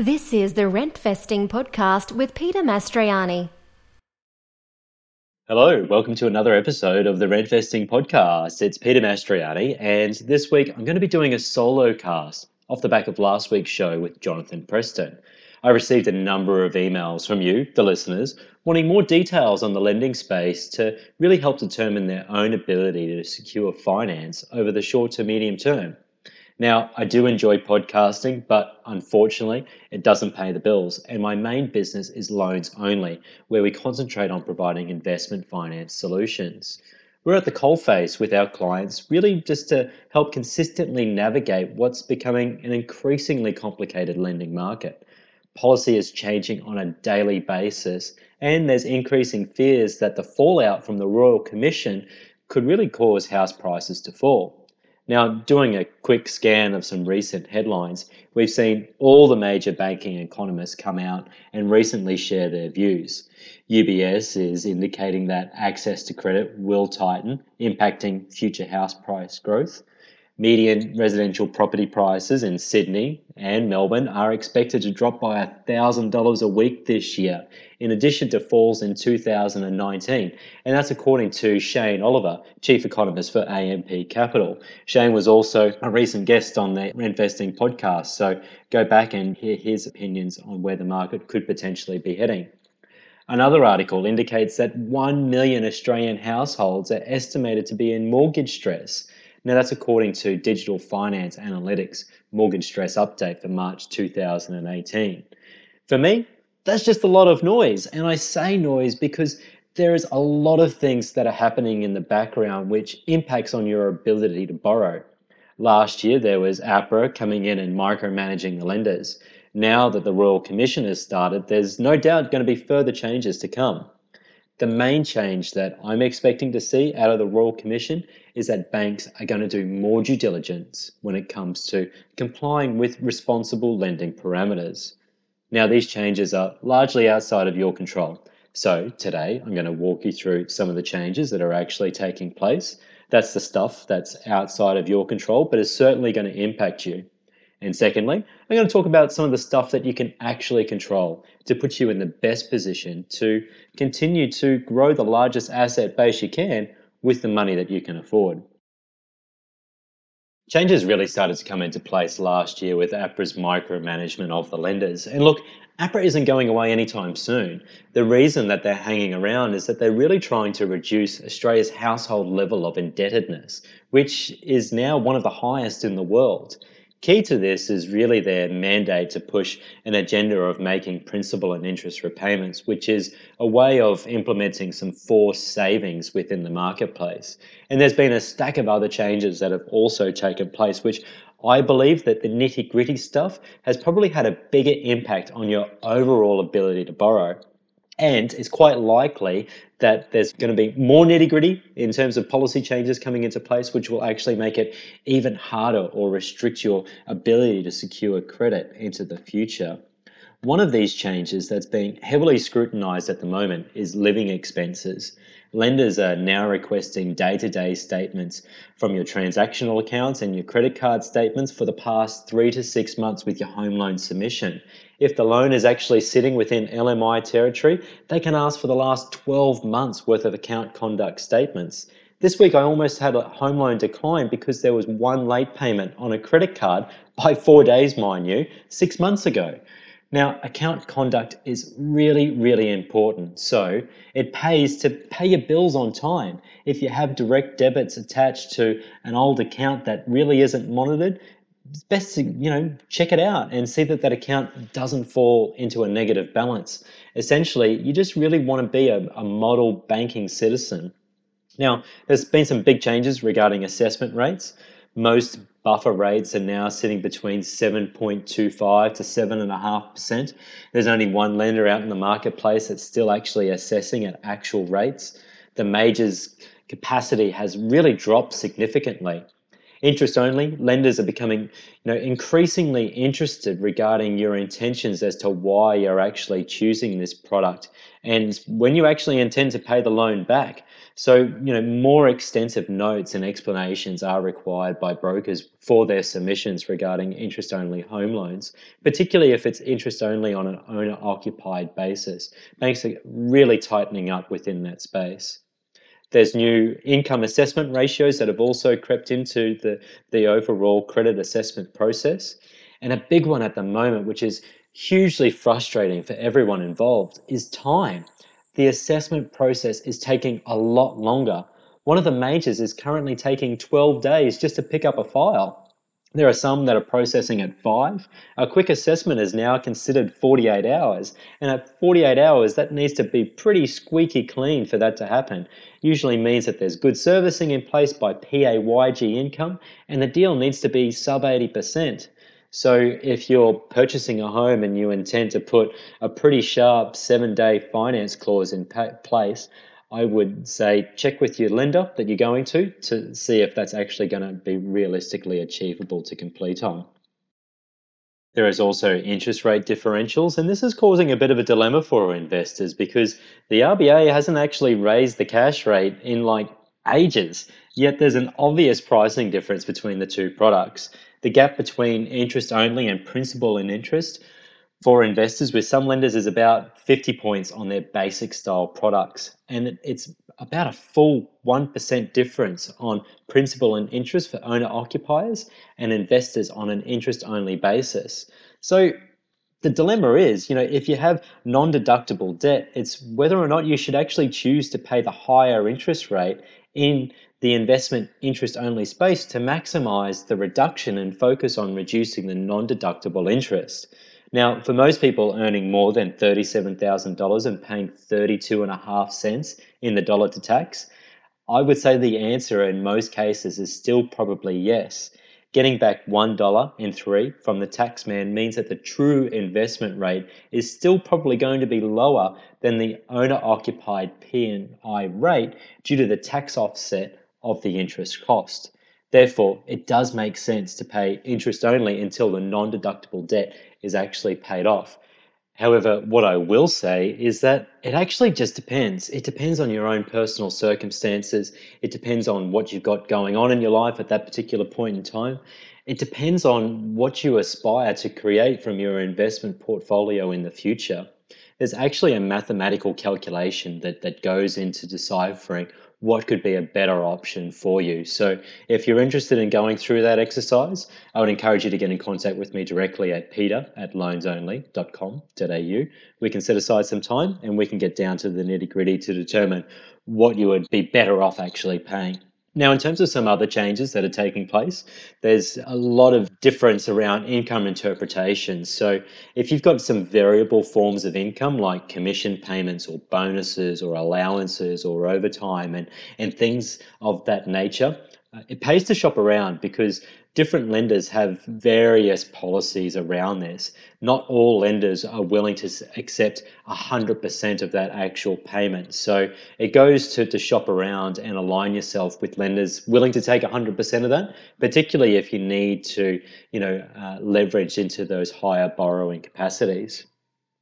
This is the Rentvesting podcast with Peter Mastriani. Hello, welcome to another episode of the Rentvesting podcast. It's Peter Mastriani, and this week I'm going to be doing a solo cast off the back of last week's show with Jonathan Preston. I received a number of emails from you, the listeners, wanting more details on the lending space to really help determine their own ability to secure finance over the short to medium term. Now, I do enjoy podcasting, but unfortunately, it doesn't pay the bills. And my main business is loans only, where we concentrate on providing investment finance solutions. We're at the coalface with our clients, really just to help consistently navigate what's becoming an increasingly complicated lending market. Policy is changing on a daily basis, and there's increasing fears that the fallout from the Royal Commission could really cause house prices to fall. Now, doing a quick scan of some recent headlines, we've seen all the major banking economists come out and recently share their views. UBS is indicating that access to credit will tighten, impacting future house price growth. Median residential property prices in Sydney and Melbourne are expected to drop by $1,000 a week this year, in addition to falls in 2019. And that's according to Shane Oliver, Chief Economist for AMP Capital. Shane was also a recent guest on the Investing podcast, so go back and hear his opinions on where the market could potentially be heading. Another article indicates that 1 million Australian households are estimated to be in mortgage stress. Now, that's according to Digital Finance Analytics Mortgage Stress Update for March 2018. For me, that's just a lot of noise. And I say noise because there is a lot of things that are happening in the background which impacts on your ability to borrow. Last year, there was APRA coming in and micromanaging the lenders. Now that the Royal Commission has started, there's no doubt going to be further changes to come. The main change that I'm expecting to see out of the Royal Commission is that banks are going to do more due diligence when it comes to complying with responsible lending parameters. Now, these changes are largely outside of your control. So, today I'm going to walk you through some of the changes that are actually taking place. That's the stuff that's outside of your control, but is certainly going to impact you. And secondly, I'm going to talk about some of the stuff that you can actually control to put you in the best position to continue to grow the largest asset base you can with the money that you can afford. Changes really started to come into place last year with APRA's micromanagement of the lenders. And look, APRA isn't going away anytime soon. The reason that they're hanging around is that they're really trying to reduce Australia's household level of indebtedness, which is now one of the highest in the world. Key to this is really their mandate to push an agenda of making principal and interest repayments, which is a way of implementing some forced savings within the marketplace. And there's been a stack of other changes that have also taken place, which I believe that the nitty gritty stuff has probably had a bigger impact on your overall ability to borrow. And it's quite likely that there's going to be more nitty gritty in terms of policy changes coming into place, which will actually make it even harder or restrict your ability to secure credit into the future. One of these changes that's being heavily scrutinized at the moment is living expenses. Lenders are now requesting day to day statements from your transactional accounts and your credit card statements for the past three to six months with your home loan submission. If the loan is actually sitting within LMI territory, they can ask for the last 12 months worth of account conduct statements. This week, I almost had a home loan decline because there was one late payment on a credit card by four days, mind you, six months ago. Now, account conduct is really, really important. So it pays to pay your bills on time. If you have direct debits attached to an old account that really isn't monitored, it's best to you know check it out and see that that account doesn't fall into a negative balance essentially you just really want to be a, a model banking citizen now there's been some big changes regarding assessment rates most buffer rates are now sitting between 7.25 to 7.5%. There's only one lender out in the marketplace that's still actually assessing at actual rates. The majors' capacity has really dropped significantly. Interest only lenders are becoming, you know, increasingly interested regarding your intentions as to why you're actually choosing this product and when you actually intend to pay the loan back. So, you know, more extensive notes and explanations are required by brokers for their submissions regarding interest only home loans, particularly if it's interest only on an owner occupied basis. Banks are really tightening up within that space. There's new income assessment ratios that have also crept into the, the overall credit assessment process. And a big one at the moment, which is hugely frustrating for everyone involved, is time. The assessment process is taking a lot longer. One of the majors is currently taking 12 days just to pick up a file. There are some that are processing at five. A quick assessment is now considered 48 hours. And at 48 hours, that needs to be pretty squeaky clean for that to happen. Usually means that there's good servicing in place by PAYG income, and the deal needs to be sub 80%. So if you're purchasing a home and you intend to put a pretty sharp seven day finance clause in place, I would say check with your lender that you're going to to see if that's actually going to be realistically achievable to complete on. There is also interest rate differentials, and this is causing a bit of a dilemma for investors because the RBA hasn't actually raised the cash rate in like ages, yet there's an obvious pricing difference between the two products. The gap between interest only and principal and interest for investors with some lenders is about 50 points on their basic style products. And it's about a full 1% difference on principal and interest for owner occupiers and investors on an interest only basis. So the dilemma is, you know, if you have non-deductible debt, it's whether or not you should actually choose to pay the higher interest rate in the investment interest only space to maximize the reduction and focus on reducing the non-deductible interest. Now, for most people earning more than $37,000 and paying 32.5 cents in the dollar to tax, I would say the answer in most cases is still probably yes. Getting back $1 in three from the taxman means that the true investment rate is still probably going to be lower than the owner occupied P&I rate due to the tax offset of the interest cost. Therefore, it does make sense to pay interest only until the non deductible debt is actually paid off. However, what I will say is that it actually just depends. It depends on your own personal circumstances. It depends on what you've got going on in your life at that particular point in time. It depends on what you aspire to create from your investment portfolio in the future. There's actually a mathematical calculation that, that goes into deciphering what could be a better option for you. So, if you're interested in going through that exercise, I would encourage you to get in contact with me directly at peter at loansonly.com.au. We can set aside some time and we can get down to the nitty gritty to determine what you would be better off actually paying. Now, in terms of some other changes that are taking place, there's a lot of difference around income interpretation. So, if you've got some variable forms of income like commission payments or bonuses or allowances or overtime and, and things of that nature, uh, it pays to shop around because different lenders have various policies around this. Not all lenders are willing to accept 100% of that actual payment. So it goes to, to shop around and align yourself with lenders willing to take 100% of that, particularly if you need to, you know, uh, leverage into those higher borrowing capacities.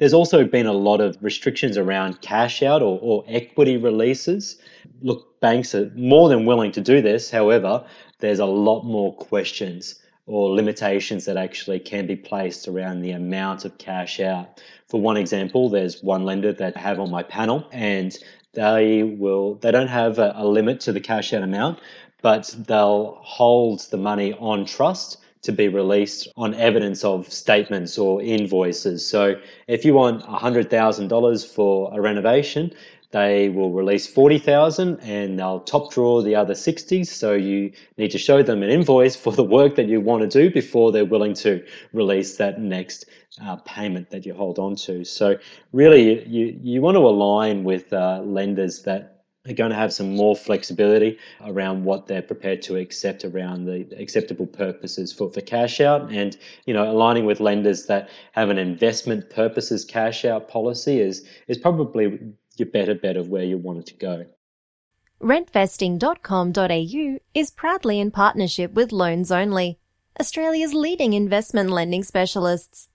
There's also been a lot of restrictions around cash out or, or equity releases. Look, banks are more than willing to do this. However, there's a lot more questions or limitations that actually can be placed around the amount of cash out. For one example, there's one lender that I have on my panel and they will they don't have a, a limit to the cash out amount, but they'll hold the money on trust to be released on evidence of statements or invoices. So if you want $100,000 for a renovation, they will release 40,000 and they'll top draw the other 60. So you need to show them an invoice for the work that you want to do before they're willing to release that next uh, payment that you hold on to. So really you, you want to align with uh, lenders that are going to have some more flexibility around what they're prepared to accept around the acceptable purposes for, for cash out and you know aligning with lenders that have an investment purposes cash out policy is is probably your better bet of where you want it to go. Rentvesting.com.au is proudly in partnership with Loans Only, Australia's leading investment lending specialists.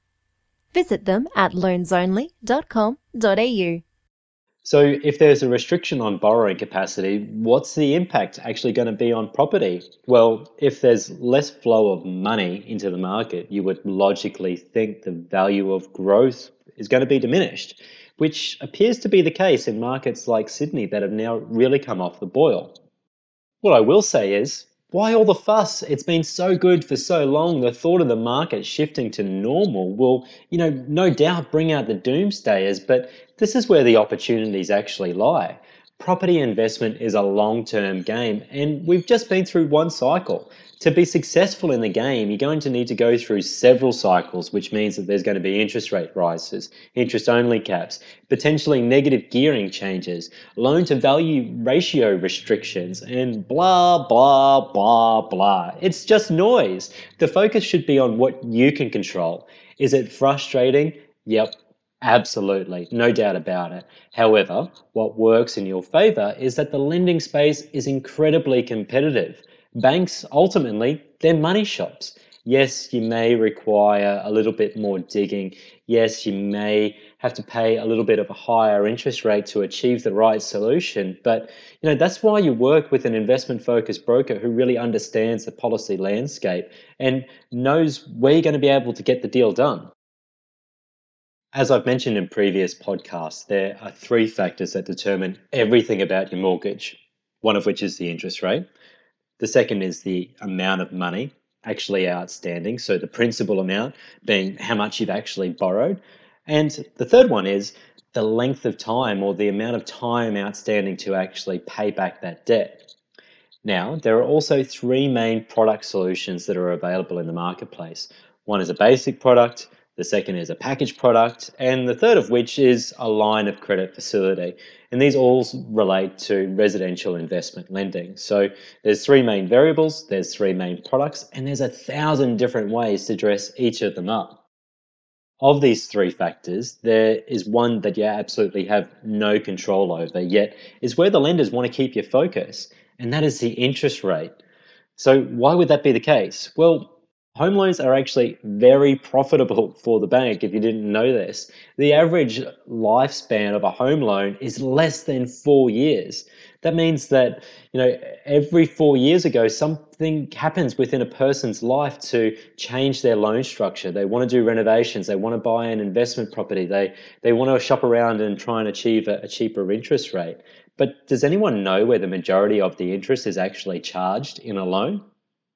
Visit them at loansonly.com.au. So, if there's a restriction on borrowing capacity, what's the impact actually going to be on property? Well, if there's less flow of money into the market, you would logically think the value of growth is going to be diminished, which appears to be the case in markets like Sydney that have now really come off the boil. What I will say is, why all the fuss? It's been so good for so long. The thought of the market shifting to normal will, you know, no doubt bring out the doomsdayers, but this is where the opportunities actually lie. Property investment is a long term game, and we've just been through one cycle. To be successful in the game, you're going to need to go through several cycles, which means that there's going to be interest rate rises, interest only caps, potentially negative gearing changes, loan to value ratio restrictions, and blah, blah, blah, blah. It's just noise. The focus should be on what you can control. Is it frustrating? Yep, Absolutely, no doubt about it. However, what works in your favor is that the lending space is incredibly competitive. Banks, ultimately, they're money shops. Yes, you may require a little bit more digging. Yes, you may have to pay a little bit of a higher interest rate to achieve the right solution. But you know that's why you work with an investment focused broker who really understands the policy landscape and knows where you're going to be able to get the deal done. As I've mentioned in previous podcasts, there are three factors that determine everything about your mortgage, one of which is the interest rate. The second is the amount of money actually outstanding, so the principal amount being how much you've actually borrowed. And the third one is the length of time or the amount of time outstanding to actually pay back that debt. Now, there are also three main product solutions that are available in the marketplace. One is a basic product, the second is a package product, and the third of which is a line of credit facility. And these all relate to residential investment lending. So there's three main variables, there's three main products, and there's a thousand different ways to dress each of them up. Of these three factors, there is one that you absolutely have no control over, yet is where the lenders want to keep your focus, and that is the interest rate. So why would that be the case? Well, Home loans are actually very profitable for the bank if you didn't know this. The average lifespan of a home loan is less than four years. That means that, you know, every four years ago, something happens within a person's life to change their loan structure. They want to do renovations, they want to buy an investment property, they, they want to shop around and try and achieve a, a cheaper interest rate. But does anyone know where the majority of the interest is actually charged in a loan?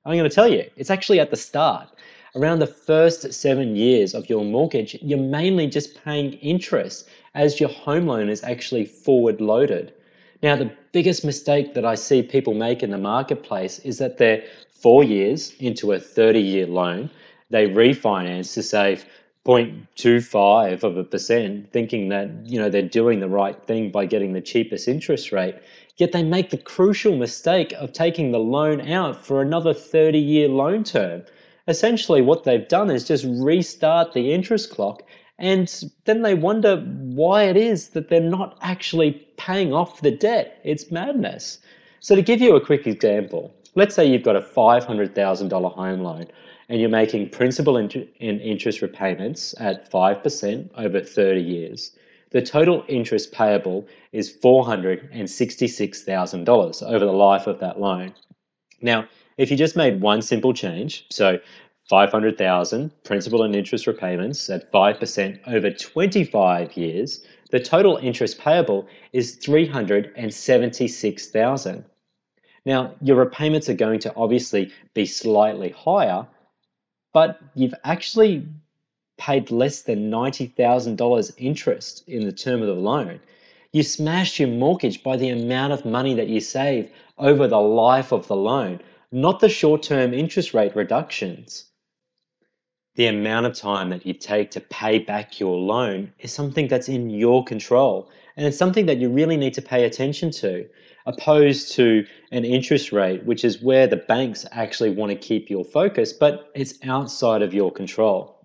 I'm going to tell you, it's actually at the start. Around the first seven years of your mortgage, you're mainly just paying interest as your home loan is actually forward loaded. Now, the biggest mistake that I see people make in the marketplace is that they're four years into a 30 year loan, they refinance to save 0.25 of a percent, thinking that you know they're doing the right thing by getting the cheapest interest rate. Yet they make the crucial mistake of taking the loan out for another 30 year loan term. Essentially, what they've done is just restart the interest clock, and then they wonder why it is that they're not actually paying off the debt. It's madness. So, to give you a quick example, let's say you've got a $500,000 home loan and you're making principal and interest repayments at 5% over 30 years the total interest payable is $466,000 over the life of that loan. Now, if you just made one simple change, so 500,000 principal and interest repayments at 5% over 25 years, the total interest payable is 376,000. Now, your repayments are going to obviously be slightly higher, but you've actually paid less than $90,000 interest in the term of the loan. You smashed your mortgage by the amount of money that you save over the life of the loan, not the short term interest rate reductions. The amount of time that you take to pay back your loan is something that's in your control, and it's something that you really need to pay attention to, opposed to an interest rate, which is where the banks actually want to keep your focus, but it's outside of your control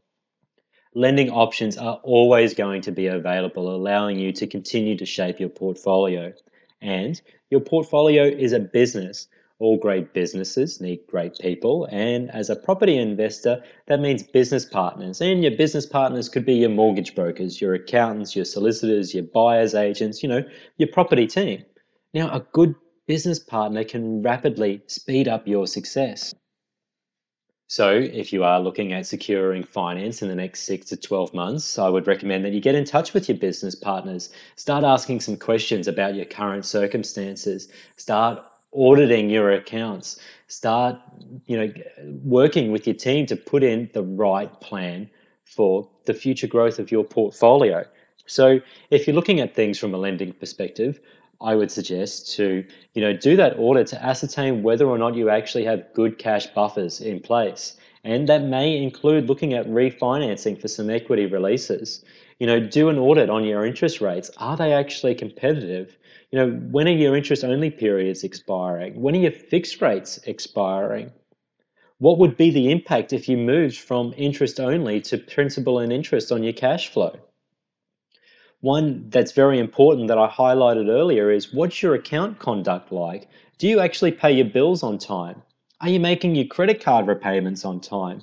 lending options are always going to be available, allowing you to continue to shape your portfolio. And your portfolio is a business. All great businesses need great people. And as a property investor, that means business partners. And your business partners could be your mortgage brokers, your accountants, your solicitors, your buyer's agents, you know, your property team. Now, a good business partner can rapidly speed up your success. So, if you are looking at securing finance in the next six to 12 months, I would recommend that you get in touch with your business partners. Start asking some questions about your current circumstances. Start auditing your accounts. Start, you know, working with your team to put in the right plan for the future growth of your portfolio. So, if you're looking at things from a lending perspective, I would suggest to you know do that audit to ascertain whether or not you actually have good cash buffers in place. And that may include looking at refinancing for some equity releases. You know, do an audit on your interest rates. Are they actually competitive? You know, when are your interest only periods expiring? When are your fixed rates expiring? What would be the impact if you moved from interest only to principal and interest on your cash flow? One that's very important that I highlighted earlier is what's your account conduct like? Do you actually pay your bills on time? Are you making your credit card repayments on time?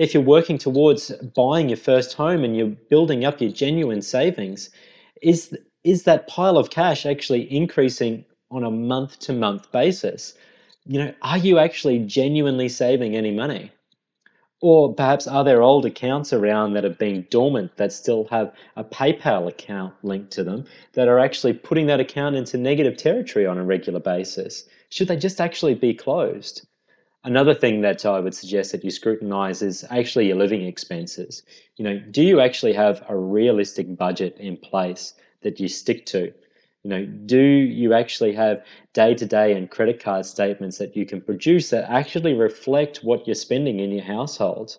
If you're working towards buying your first home and you're building up your genuine savings, is, is that pile of cash actually increasing on a month to month basis? You know, are you actually genuinely saving any money? Or perhaps are there old accounts around that have been dormant that still have a PayPal account linked to them that are actually putting that account into negative territory on a regular basis? Should they just actually be closed? Another thing that I would suggest that you scrutinize is actually your living expenses. You know, do you actually have a realistic budget in place that you stick to? You know, do you actually have day to day and credit card statements that you can produce that actually reflect what you're spending in your household?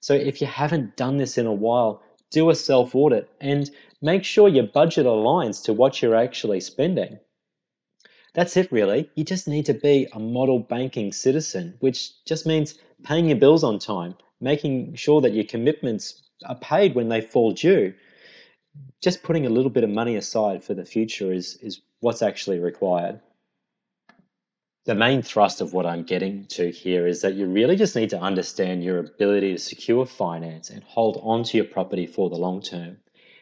So, if you haven't done this in a while, do a self audit and make sure your budget aligns to what you're actually spending. That's it, really. You just need to be a model banking citizen, which just means paying your bills on time, making sure that your commitments are paid when they fall due, just putting a little bit of money aside for the future is, is what's actually required. The main thrust of what I'm getting to here is that you really just need to understand your ability to secure finance and hold on to your property for the long term.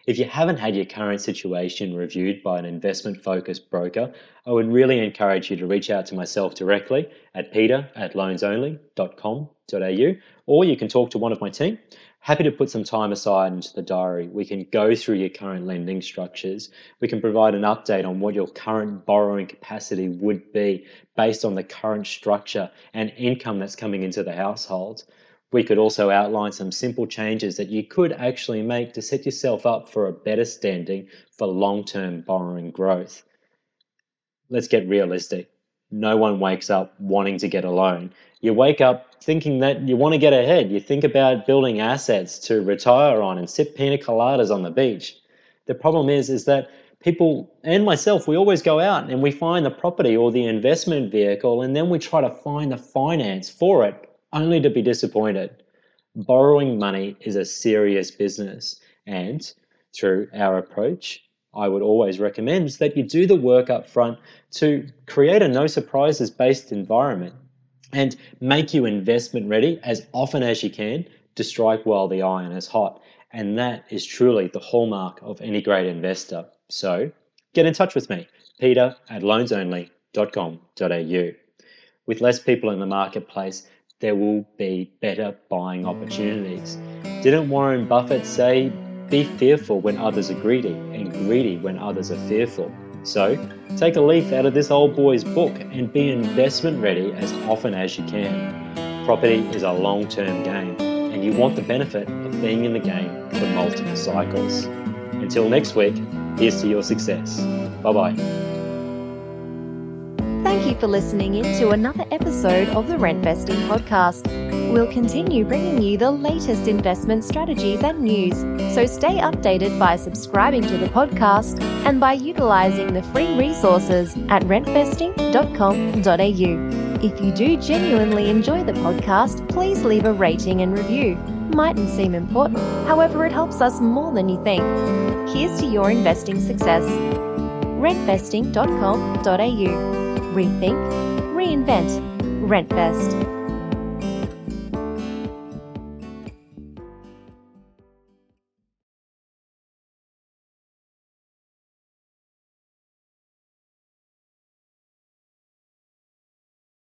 If you haven't had your current situation reviewed by an investment focused broker, I would really encourage you to reach out to myself directly at peter at loansonly.com.au or you can talk to one of my team happy to put some time aside into the diary. We can go through your current lending structures. We can provide an update on what your current borrowing capacity would be based on the current structure and income that's coming into the household. We could also outline some simple changes that you could actually make to set yourself up for a better standing for long term borrowing growth. Let's get realistic. No one wakes up wanting to get a loan you wake up thinking that you want to get ahead. You think about building assets to retire on and sip pina coladas on the beach. The problem is, is that people and myself, we always go out and we find the property or the investment vehicle, and then we try to find the finance for it, only to be disappointed. Borrowing money is a serious business, and through our approach, I would always recommend that you do the work up front to create a no surprises based environment and make you investment ready as often as you can to strike while the iron is hot. And that is truly the hallmark of any great investor. So get in touch with me, peter at loansonly.com.au. With less people in the marketplace, there will be better buying mm. opportunities. Didn't Warren Buffett say, be fearful when others are greedy and greedy when others are fearful? So, take a leaf out of this old boy's book and be investment ready as often as you can. Property is a long term game, and you want the benefit of being in the game for multiple cycles. Until next week, here's to your success. Bye bye. Thank you for listening in to another episode of the Rentvesting Podcast. We'll continue bringing you the latest investment strategies and news, so stay updated by subscribing to the podcast and by utilising the free resources at rentvesting.com.au. If you do genuinely enjoy the podcast, please leave a rating and review. Mightn't seem important, however, it helps us more than you think. Here's to your investing success. rentvesting.com.au. Rethink, reinvent, RentVest.